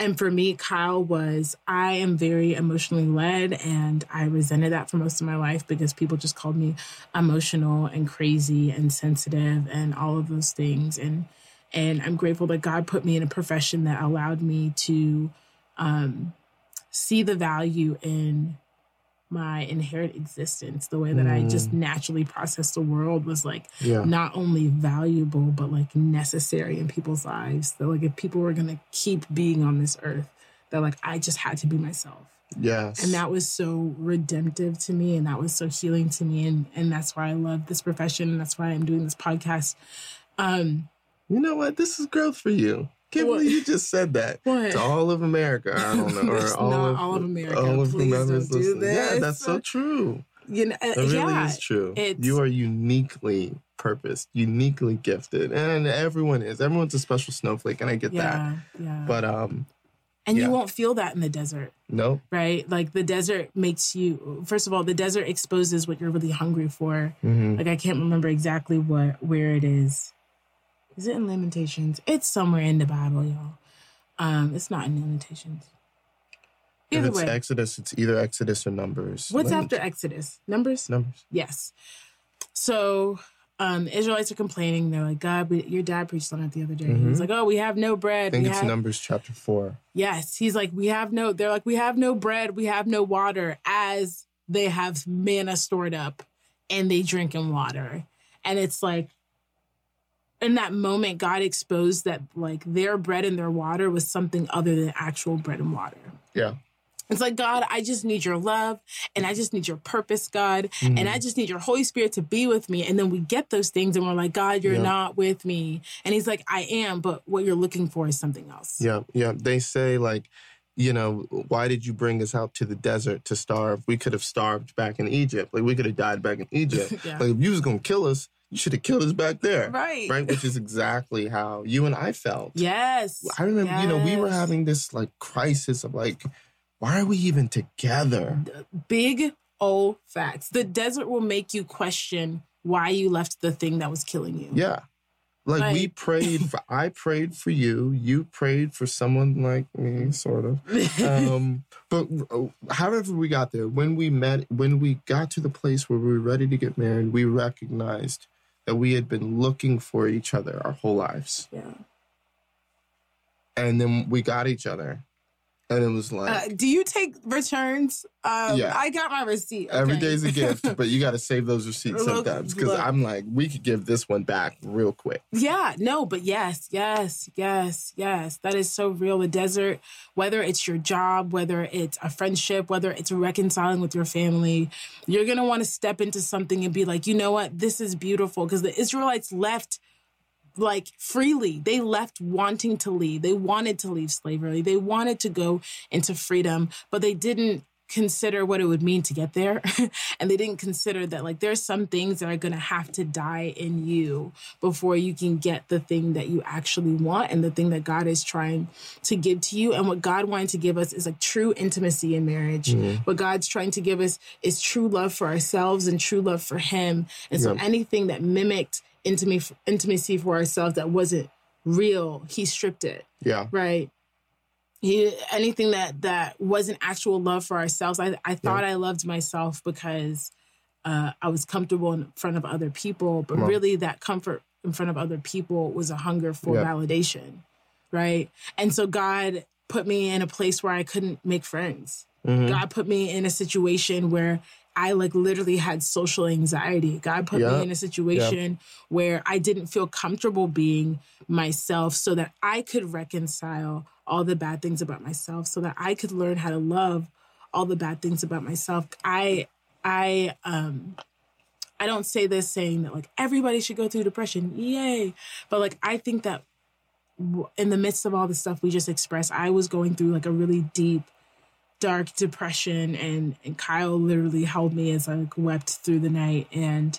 A: and for me, Kyle was, I am very emotionally led, and I resented that for most of my life because people just called me emotional and crazy and sensitive and all of those things. And and I'm grateful that God put me in a profession that allowed me to um, see the value in my inherent existence, the way that mm. I just mm. naturally process the world was like yeah. not only valuable, but like necessary in people's lives. That like if people were gonna keep being on this earth, that like I just had to be myself.
B: Yes.
A: And that was so redemptive to me and that was so healing to me. And and that's why I love this profession and that's why I'm doing this podcast. Um
B: you know what? This is growth for you. Can't what? believe you just said that what? to all of America. I don't know, or all of,
A: all of America. All of Please don't do this.
B: Yeah, that's so true. You know, it really yeah, is true. You are uniquely purposed, uniquely gifted, and everyone is. Everyone's a special snowflake, and I get yeah, that. Yeah. But um,
A: and yeah. you won't feel that in the desert.
B: No. Nope.
A: Right? Like the desert makes you first of all, the desert exposes what you're really hungry for. Mm-hmm. Like I can't remember exactly what where it is. Is it in Lamentations? It's somewhere in the Bible, y'all. Um, it's not in Lamentations.
B: Either if it's way. Exodus, it's either Exodus or Numbers.
A: What's after Exodus? Numbers?
B: Numbers.
A: Yes. So um, Israelites are complaining. They're like, God, we, your dad preached on it the other day. Mm-hmm. He's like, oh, we have no bread.
B: I think
A: we
B: it's
A: have...
B: Numbers chapter four.
A: Yes. He's like, we have no, they're like, we have no bread. We have no water as they have manna stored up and they drink in water. And it's like, in that moment, God exposed that like their bread and their water was something other than actual bread and water.
B: Yeah.
A: It's like, God, I just need your love and I just need your purpose, God. Mm. And I just need your Holy Spirit to be with me. And then we get those things and we're like, God, you're yeah. not with me. And he's like, I am, but what you're looking for is something else.
B: Yeah. Yeah. They say, like, you know, why did you bring us out to the desert to starve? We could have starved back in Egypt. Like we could have died back in Egypt. yeah. Like if you was gonna kill us, you should have killed us back there.
A: Right.
B: Right. Which is exactly how you and I felt.
A: Yes.
B: I remember, yes. you know, we were having this like crisis of like, why are we even together?
A: Big old facts. The desert will make you question why you left the thing that was killing you.
B: Yeah. Like, like we prayed for I prayed for you, you prayed for someone like me, sort of. Um, but uh, however we got there, when we met, when we got to the place where we were ready to get married, we recognized that we had been looking for each other our whole lives.
A: Yeah.
B: And then we got each other. And it was like, uh,
A: do you take returns? Um, yeah, I got my receipt.
B: Okay. Every day's a gift, but you got to save those receipts sometimes because I'm like, we could give this one back real quick.
A: Yeah, no, but yes, yes, yes, yes, that is so real. The desert, whether it's your job, whether it's a friendship, whether it's reconciling with your family, you're gonna want to step into something and be like, you know what, this is beautiful because the Israelites left like freely. They left wanting to leave. They wanted to leave slavery. They wanted to go into freedom, but they didn't consider what it would mean to get there. and they didn't consider that like there's some things that are going to have to die in you before you can get the thing that you actually want and the thing that God is trying to give to you. And what God wanted to give us is like true intimacy in marriage. Mm-hmm. What God's trying to give us is true love for ourselves and true love for him. And so anything that mimicked intimacy intimacy for ourselves that wasn't real, he stripped it.
B: Yeah.
A: Right. He anything that that wasn't actual love for ourselves. I I thought yeah. I loved myself because uh, I was comfortable in front of other people, but really that comfort in front of other people was a hunger for yeah. validation. Right. And so God put me in a place where I couldn't make friends. Mm-hmm. God put me in a situation where I like literally had social anxiety. God put yep. me in a situation yep. where I didn't feel comfortable being myself so that I could reconcile all the bad things about myself so that I could learn how to love all the bad things about myself. I I um I don't say this saying that like everybody should go through depression. Yay. But like I think that in the midst of all the stuff we just expressed, I was going through like a really deep dark depression and, and Kyle literally held me as I like wept through the night and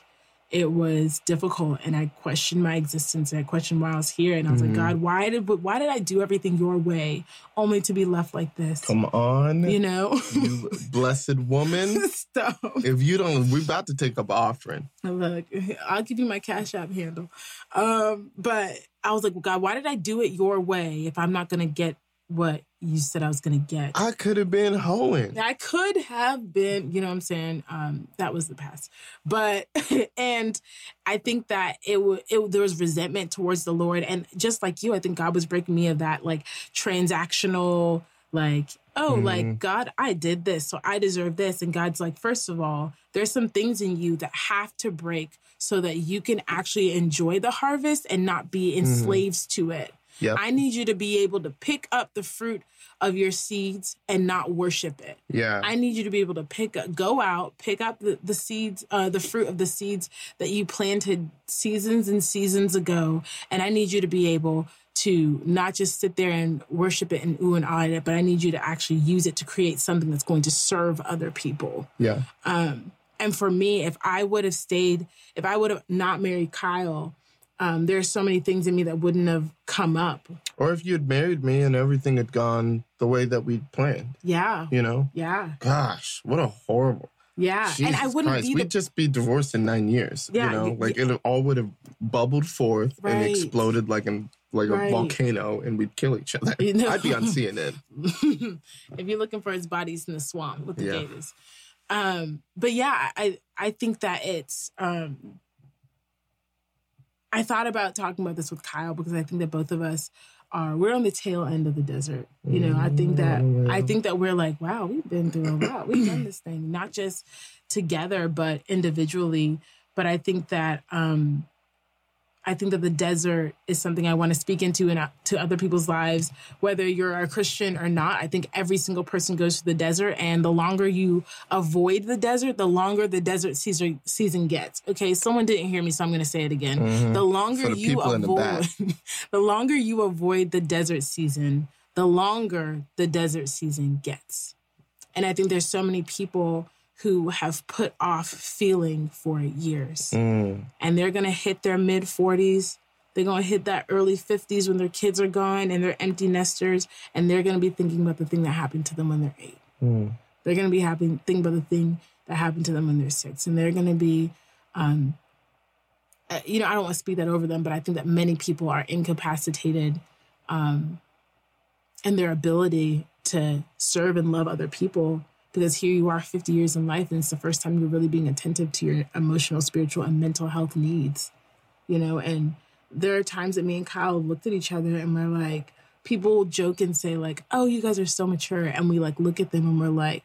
A: it was difficult and I questioned my existence and I questioned why I was here and I was mm-hmm. like God why did why did I do everything your way only to be left like this?
B: Come on.
A: You know?
B: You blessed woman. Stop. if you don't we're about to take up offering.
A: Look I'll give you my cash app handle. Um but I was like God why did I do it your way if I'm not gonna get what you said I was going to get.
B: I could have been hoeing.
A: I could have been, you know what I'm saying? Um, that was the past. But, and I think that it would, it, there was resentment towards the Lord. And just like you, I think God was breaking me of that like transactional, like, oh, mm-hmm. like God, I did this, so I deserve this. And God's like, first of all, there's some things in you that have to break so that you can actually enjoy the harvest and not be enslaved mm-hmm. to it. Yep. I need you to be able to pick up the fruit of your seeds and not worship it.
B: Yeah.
A: I need you to be able to pick up, go out, pick up the, the seeds, uh, the fruit of the seeds that you planted seasons and seasons ago. And I need you to be able to not just sit there and worship it and ooh and ah it, but I need you to actually use it to create something that's going to serve other people.
B: Yeah.
A: Um, and for me, if I would have stayed, if I would have not married Kyle, um, there's so many things in me that wouldn't have come up.
B: Or if you had married me and everything had gone the way that we'd planned.
A: Yeah.
B: You know?
A: Yeah.
B: Gosh, what a horrible.
A: Yeah.
B: Jesus and I wouldn't Christ. be. The... We'd just be divorced in nine years. Yeah. You know, like it all would have bubbled forth right. and exploded like an like right. a volcano and we'd kill each other. You know? I'd be on CNN.
A: if you're looking for his bodies in the swamp with the yeah. gators. Um, but yeah, I I think that it's um I thought about talking about this with Kyle because I think that both of us are we're on the tail end of the desert. You know, I think that I think that we're like, wow, we've been through a lot. We've done this thing, not just together, but individually. But I think that um I think that the desert is something I want to speak into and uh, to other people's lives, whether you're a Christian or not. I think every single person goes to the desert, and the longer you avoid the desert, the longer the desert season season gets. Okay, someone didn't hear me, so I'm going to say it again. Mm-hmm. The longer the you avoid, the, the longer you avoid the desert season, the longer the desert season gets. And I think there's so many people who have put off feeling for years. Mm. And they're going to hit their mid 40s. They're going to hit that early 50s when their kids are gone and they're empty nesters. And they're going to be thinking about the thing that happened to them when they're eight. Mm. They're going to be happy, thinking about the thing that happened to them when they're six. And they're going to be, um, uh, you know, I don't want to speak that over them, but I think that many people are incapacitated um, in their ability to serve and love other people because here you are 50 years in life and it's the first time you're really being attentive to your emotional spiritual and mental health needs you know? And there are times that me and kyle looked at each other and we're like people joke and say like oh you guys are so mature and we like look at them and we're like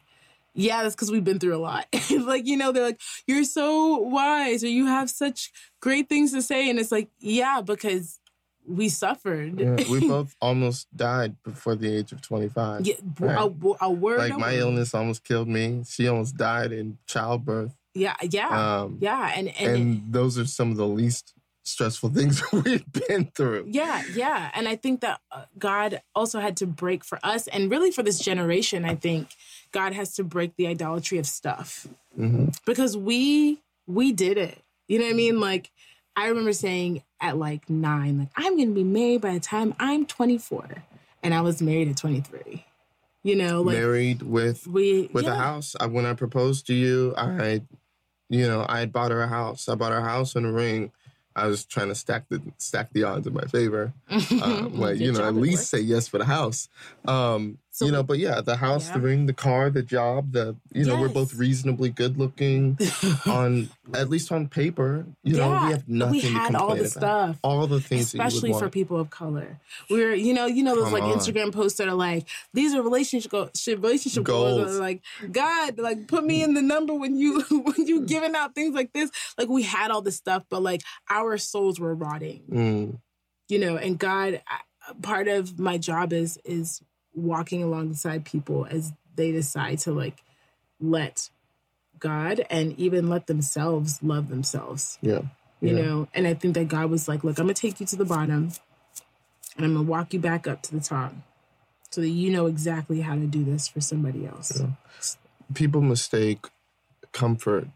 A: yeah that's because we've been through a lot. Like you know they're like you're so wise or you have such great things to say and it's like yeah because we suffered.
B: Yeah, we both almost died before the age of 25. Yeah,
A: right? a, a, word.
B: Like my illness almost killed me. She almost died in childbirth.
A: Yeah, yeah, um, yeah, and and,
B: and those are some of the least stressful things we've been through.
A: Yeah, yeah, and I think that uh, God also had to break for us, and really for this generation. I think God has to break the idolatry of stuff mm-hmm. because we we did it. You know what I mean? Like I remember saying at like nine, like, I'm going to be married by the time I'm 24. And I was married at 23. You know, like
B: married with we, with yeah. a house. I, when I proposed to you, I, you know, I had bought her a house. I bought her a house and a ring. I was trying to stack the stack the odds in my favor. Um, like you know, at least say yes for the house. Um, so, you know, but yeah, the house, yeah. the ring, the car, the job, the you know, yes. we're both reasonably good looking on at least on paper. You yeah. know, we have nothing. We had all the about. stuff, all the things,
A: especially for people of color. We're you know, you know those Come like on. Instagram posts that are like these are relationship go- relationship goals. goals. Like God, like put me in the number when you when you giving out things like this. Like we had all this stuff, but like our souls were rotting. Mm. You know, and God, part of my job is is walking alongside people as they decide to like let God and even let themselves love themselves.
B: Yeah.
A: You
B: yeah.
A: know, and I think that God was like, look, I'm going to take you to the bottom and I'm going to walk you back up to the top so that you know exactly how to do this for somebody else. Yeah.
B: People mistake comfort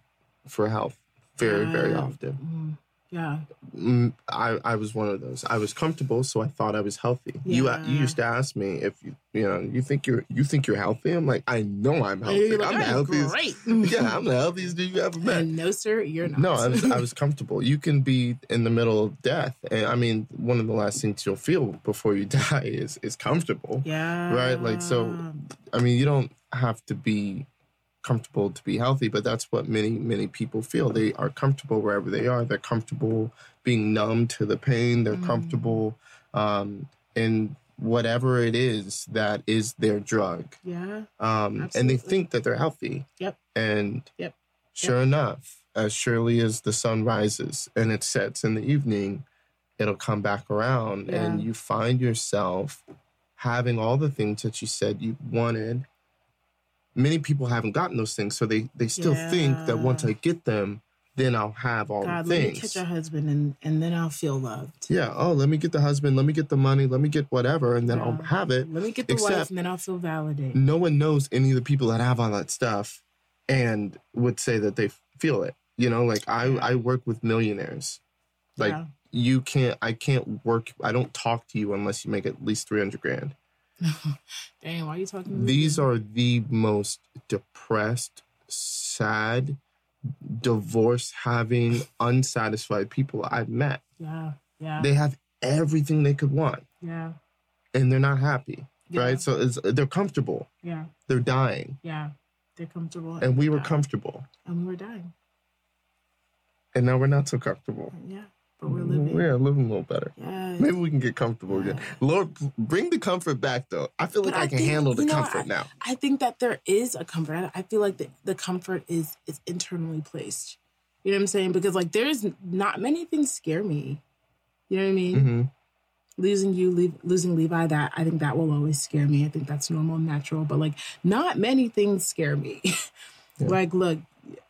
B: for health very, uh, very often. Mm.
A: Yeah. Mm,
B: I, I was one of those. I was comfortable, so I thought I was healthy. Yeah. You you used to ask me if you you know you think you're you think you're healthy. I'm like I know I'm healthy. Like, I'm the healthiest. Great. yeah, I'm the healthiest dude you ever met.
A: And no, sir, you're not.
B: No, I was I was comfortable. You can be in the middle of death, and I mean one of the last things you'll feel before you die is is comfortable.
A: Yeah.
B: Right. Like so. I mean, you don't have to be comfortable to be healthy, but that's what many, many people feel. They are comfortable wherever they are. They're comfortable being numb to the pain. They're mm. comfortable um, in whatever it is that is their drug.
A: Yeah.
B: Um, and they think that they're healthy.
A: Yep.
B: And
A: yep.
B: sure
A: yep.
B: enough, as surely as the sun rises and it sets in the evening, it'll come back around yeah. and you find yourself having all the things that you said you wanted many people haven't gotten those things, so they they still yeah. think that once I get them, then I'll have all God, the things. Let
A: me catch a husband and and then I'll feel loved.
B: Yeah. Oh, let me get the husband. Let me get the money. Let me get whatever, and then yeah. I'll have it.
A: Let me get the Except wife, and then I'll feel validated.
B: No one knows any of the people that have all that stuff, and would say that they feel it. You know, like I I work with millionaires. Like yeah. you can't. I can't work. I don't talk to you unless you make at least three hundred grand.
A: Dang, why are you talking?
B: These are the most depressed, sad, divorce having, unsatisfied people I've met.
A: Yeah, yeah.
B: They have everything they could want.
A: Yeah.
B: And they're not happy, yeah. right? So they're comfortable.
A: Yeah.
B: They're dying.
A: Yeah. They're comfortable.
B: And, and we were dying. comfortable.
A: And we were dying.
B: And now we're not so comfortable.
A: Yeah but we're living.
B: Yeah, living a little better. Yes. Maybe we can get comfortable yeah. again. Lord, bring the comfort back, though. I feel like I, I, can think, handle the comfort I, now.
A: I think that there is a comfort. I feel like the, the comfort is is internally placed. You know what I'm saying? Because like there's not many things scare me. You know what I mean? Mm-hmm. Losing you, leave, losing Levi, that I think that will always scare me. I think that's normal and natural. But like, not many things scare me. yeah. Like, look.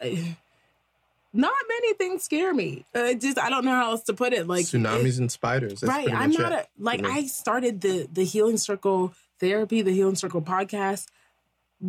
A: I, not many things scare me. Uh, just I don't know how else to put it. Like
B: tsunamis it, and spiders.
A: That's right. I'm not a, like I started the the healing circle therapy, the Healing Circle podcast,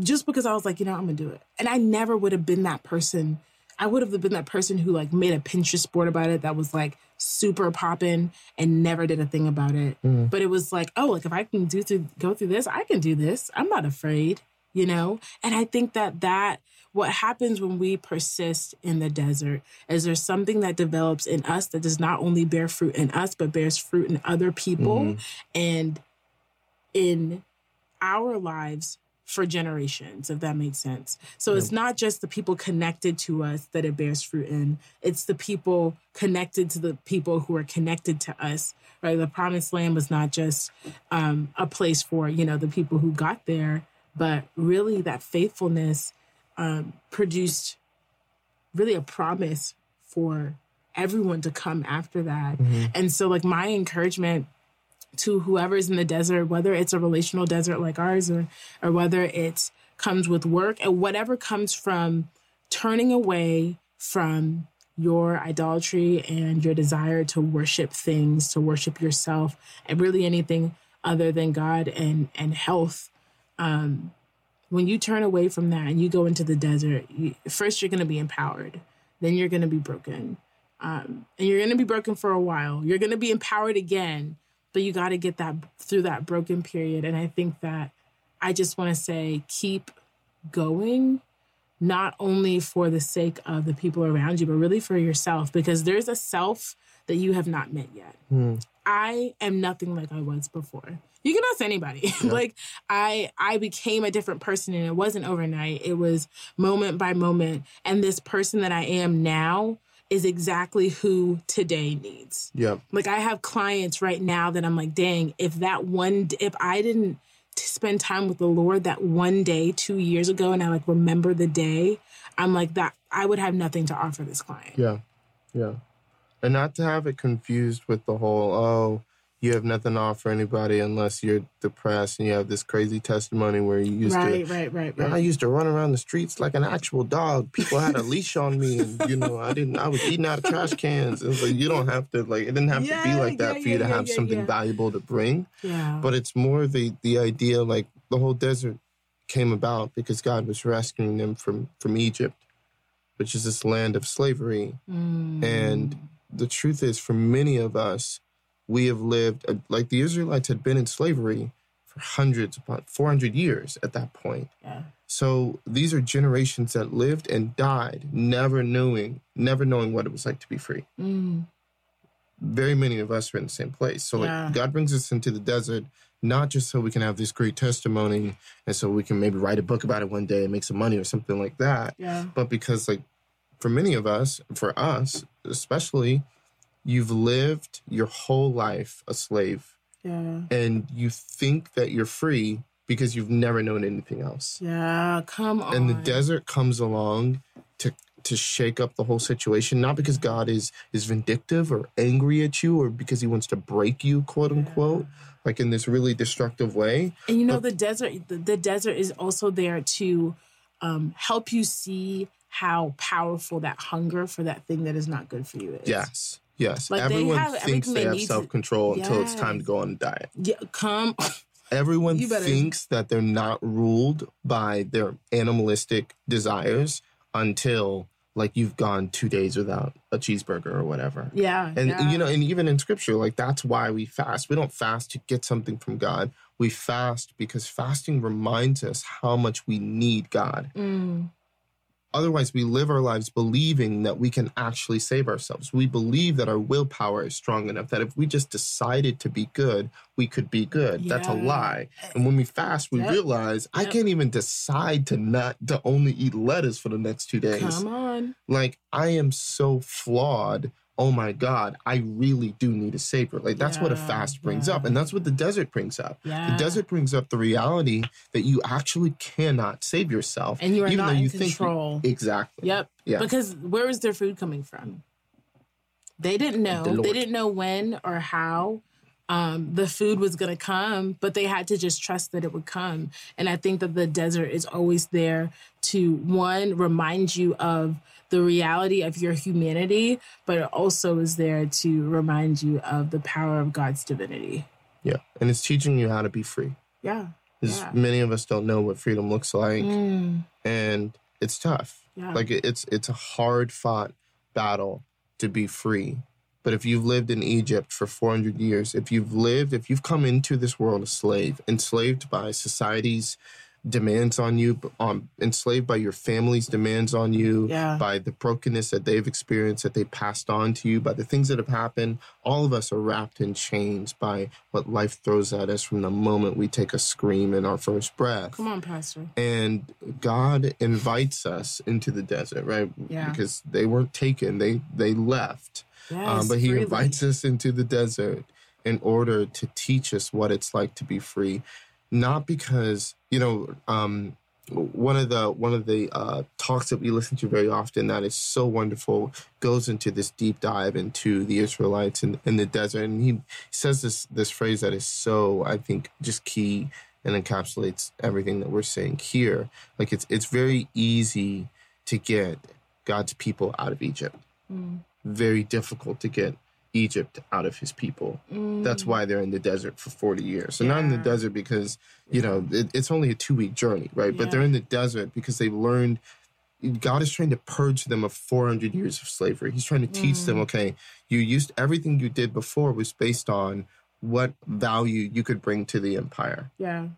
A: just because I was like, you know, I'm gonna do it. And I never would have been that person. I would have been that person who like made a Pinterest board about it that was like super popping and never did a thing about it. Mm. But it was like, oh, like if I can do through go through this, I can do this. I'm not afraid, you know? And I think that that what happens when we persist in the desert is there's something that develops in us that does not only bear fruit in us but bears fruit in other people mm-hmm. and in our lives for generations, if that makes sense. So it's not just the people connected to us that it bears fruit in, it's the people connected to the people who are connected to us, right? The promised land was not just um, a place for, you know, the people who got there, but really that faithfulness um, produced really a promise for everyone to come after that. Mm-hmm. And so, like, my encouragement to whoever's in the desert, whether it's a relational desert like ours or or whether it comes with work and whatever comes from turning away from your idolatry and your desire to worship things, to worship yourself, and really anything other than God and and health. Um, when you turn away from that and you go into the desert, you, first you're going to be empowered, then you're going to be broken, um, and you're going to be broken for a while. You're going to be empowered again, but you got to get that through that broken period. And I think that I just want to say keep going, not only for the sake of the people around you, but really for yourself, because there's a self that you have not met yet. Mm. I am nothing like I was before. You can ask anybody. Yeah. like I I became a different person and it wasn't overnight. It was moment by moment. And this person that I am now is exactly who today needs.
B: Yeah.
A: Like I have clients right now that I'm like, dang, if that one, if I didn't spend time with the Lord that one day two years ago and I like remember the day, I'm like that, I would have nothing to offer this client.
B: Yeah. Yeah. And not to have it confused with the whole, oh, you have nothing to offer anybody unless you're depressed and you have this crazy testimony where you used
A: right,
B: to
A: right, right, right. I
B: used to run around the streets like an actual dog. People had a leash on me and you know, I didn't I was eating out of trash cans. It was like you don't have to like it didn't have yeah, to be like that yeah, for you yeah, to have something valuable to bring.
A: Yeah.
B: But it's more the the idea like the whole desert came about because God was rescuing them from from Egypt, which is this land of slavery. Mm. And the truth is for many of us we have lived uh, like the Israelites had been in slavery for hundreds, about 400 years at that point.
A: Yeah.
B: So these are generations that lived and died, never knowing, never knowing what it was like to be free. Mm. Very many of us are in the same place. So yeah. like God brings us into the desert not just so we can have this great testimony and so we can maybe write a book about it one day and make some money or something like that.
A: Yeah.
B: But because like for many of us, for us especially, you've lived your whole life a slave.
A: Yeah.
B: And you think that you're free because you've never known anything else.
A: Yeah, come on.
B: And the desert comes along to to shake up the whole situation, not because God is is vindictive or angry at you or because he wants to break you, quote unquote, yeah. like in this really destructive way.
A: And you know but, the desert the, the, desert is also there to um, help you see how powerful that hunger for that thing that is not good for you is.
B: Yes. Yes, like everyone they thinks they, they have self control yes. until it's time to go on a diet.
A: Yeah, come.
B: Everyone thinks that they're not ruled by their animalistic desires until like you've gone two days without a cheeseburger or whatever.
A: Yeah.
B: And
A: yeah.
B: you know, and even in scripture, like that's why we fast. We don't fast to get something from God. We fast because fasting reminds us how much we need God.
A: Mm.
B: Otherwise, we live our lives believing that we can actually save ourselves. We believe that our willpower is strong enough that if we just decided to be good, we could be good. Yeah. That's a lie. Eh, and when we fast, we yep. realize yep. I can't even decide to not to only eat lettuce for the next two days.
A: Come on.
B: Like I am so flawed oh my God, I really do need a savior. Like that's yeah, what a fast brings yeah. up. And that's what the desert brings up.
A: Yeah.
B: The desert brings up the reality that you actually cannot save yourself.
A: And you are not in control.
B: You, exactly.
A: Yep.
B: Yeah.
A: Because where is their food coming from? They didn't know. The they didn't know when or how. Um, the food was going to come, but they had to just trust that it would come. And I think that the desert is always there to one, remind you of the reality of your humanity, but it also is there to remind you of the power of God's divinity.
B: Yeah. And it's teaching you how to be free.
A: Yeah.
B: Yeah. Many of us don't know what freedom looks like, mm. and it's tough. Yeah. Like it's it's a hard fought battle to be free. But if you've lived in Egypt for 400 years, if you've lived, if you've come into this world a slave, enslaved by society's demands on you, um, enslaved by your family's demands on you, yeah. by the brokenness that they've experienced, that they passed on to you, by the things that have happened. All of us are wrapped in chains by what life throws at us from the moment we take a scream in our first breath.
A: Come on, Pastor.
B: And God invites us into the desert, right? Yeah. Because they weren't taken; they they left. Yes, um, but He freely. invites us into the desert in order to teach us what it's like to be free not because you know um, one of the one of the uh, talks that we listen to very often that is so wonderful goes into this deep dive into the Israelites in, in the desert, and he says this this phrase that is so I think just key and encapsulates everything that we're saying here. Like it's it's very easy to get God's people out of Egypt. Mm. Very difficult to get Egypt out of his people. Mm. That's why they're in the desert for 40 years. So, yeah. not in the desert because, you know, it, it's only a two week journey, right? Yeah. But they're in the desert because they've learned God is trying to purge them of 400 years of slavery. He's trying to teach mm. them, okay, you used everything you did before was based on what value you could bring to the empire.
A: Yeah.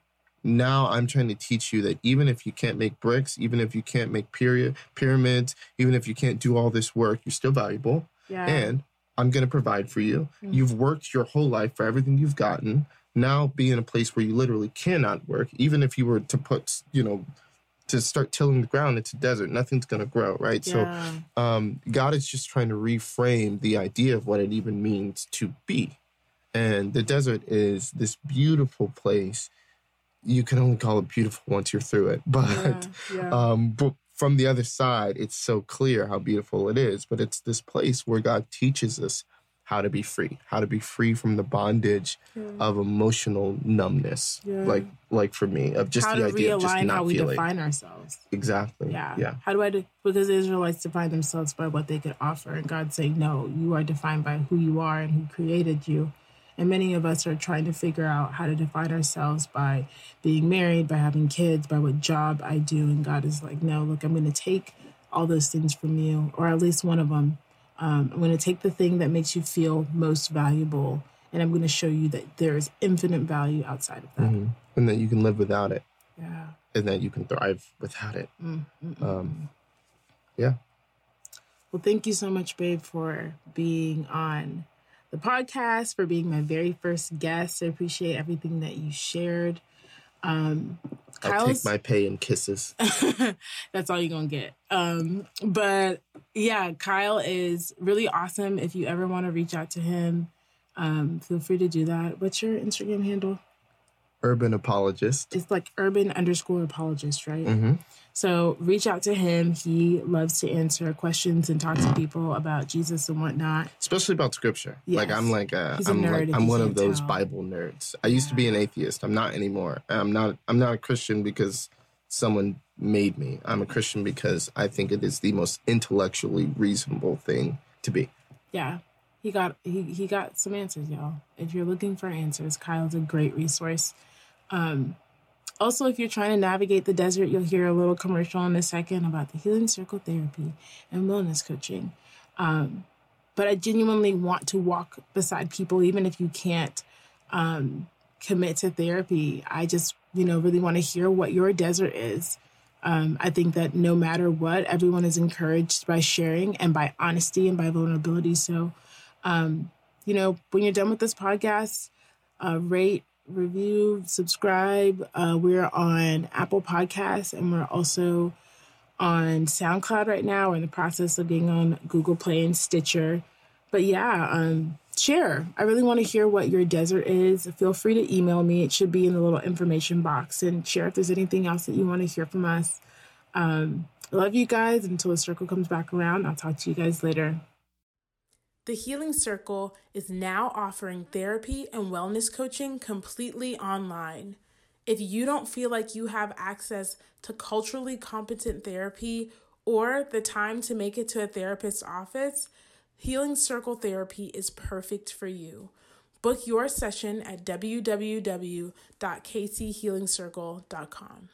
B: Now I'm trying to teach you that even if you can't make bricks, even if you can't make period pyramids, even if you can't do all this work, you're still valuable. Yeah. And I'm going to provide for you. Mm-hmm. You've worked your whole life for everything you've gotten. Now be in a place where you literally cannot work. Even if you were to put, you know, to start tilling the ground, it's a desert. Nothing's going to grow, right? Yeah. So um, God is just trying to reframe the idea of what it even means to be. And the desert is this beautiful place. You can only call it beautiful once you're through it. But, yeah, yeah. Um, but from the other side, it's so clear how beautiful it is. But it's this place where God teaches us how to be free, how to be free from the bondage yeah. of emotional numbness. Yeah. Like, like for me, of just how the idea of just not how we feeling.
A: define ourselves.
B: Exactly.
A: Yeah. Yeah. How do I? De- because the Israelites define themselves by what they could offer, and God's saying, "No, you are defined by who you are and who created you." And many of us are trying to figure out how to define ourselves by being married, by having kids, by what job I do. And God is like, no, look, I'm going to take all those things from you, or at least one of them. Um, I'm going to take the thing that makes you feel most valuable, and I'm going to show you that there is infinite value outside of that. Mm-hmm.
B: And that you can live without it.
A: Yeah.
B: And that you can thrive without it. Mm-hmm. Um, yeah.
A: Well, thank you so much, babe, for being on the podcast, for being my very first guest. I appreciate everything that you shared. Um,
B: I'll take my pay and kisses.
A: that's all you're gonna get. Um, but yeah, Kyle is really awesome. If you ever want to reach out to him, um, feel free to do that. What's your Instagram handle?
B: Urban apologist.
A: It's like urban underscore apologist, right? Mm-hmm. So reach out to him. He loves to answer questions and talk to people about Jesus and whatnot,
B: especially about Scripture. Yes. Like I'm like uh, I'm like I'm one of those tell. Bible nerds. I used to be an atheist. I'm not anymore. I'm not. I'm not a Christian because someone made me. I'm a Christian because I think it is the most intellectually reasonable thing to be.
A: Yeah. He got he, he got some answers, y'all. If you're looking for answers, Kyle's a great resource. Um, also, if you're trying to navigate the desert, you'll hear a little commercial in a second about the Healing Circle therapy and wellness coaching. Um, but I genuinely want to walk beside people, even if you can't um, commit to therapy. I just, you know, really want to hear what your desert is. Um, I think that no matter what, everyone is encouraged by sharing and by honesty and by vulnerability. So, um, you know, when you're done with this podcast, uh, rate, review, subscribe. Uh, we're on Apple Podcasts and we're also on SoundCloud right now. We're in the process of being on Google Play and Stitcher. But yeah, um, share. I really want to hear what your desert is. Feel free to email me. It should be in the little information box and share if there's anything else that you want to hear from us. Um, love you guys until the circle comes back around. I'll talk to you guys later. The Healing Circle is now offering therapy and wellness coaching completely online. If you don't feel like you have access to culturally competent therapy or the time to make it to a therapist's office, Healing Circle Therapy is perfect for you. Book your session at www.kchealingcircle.com.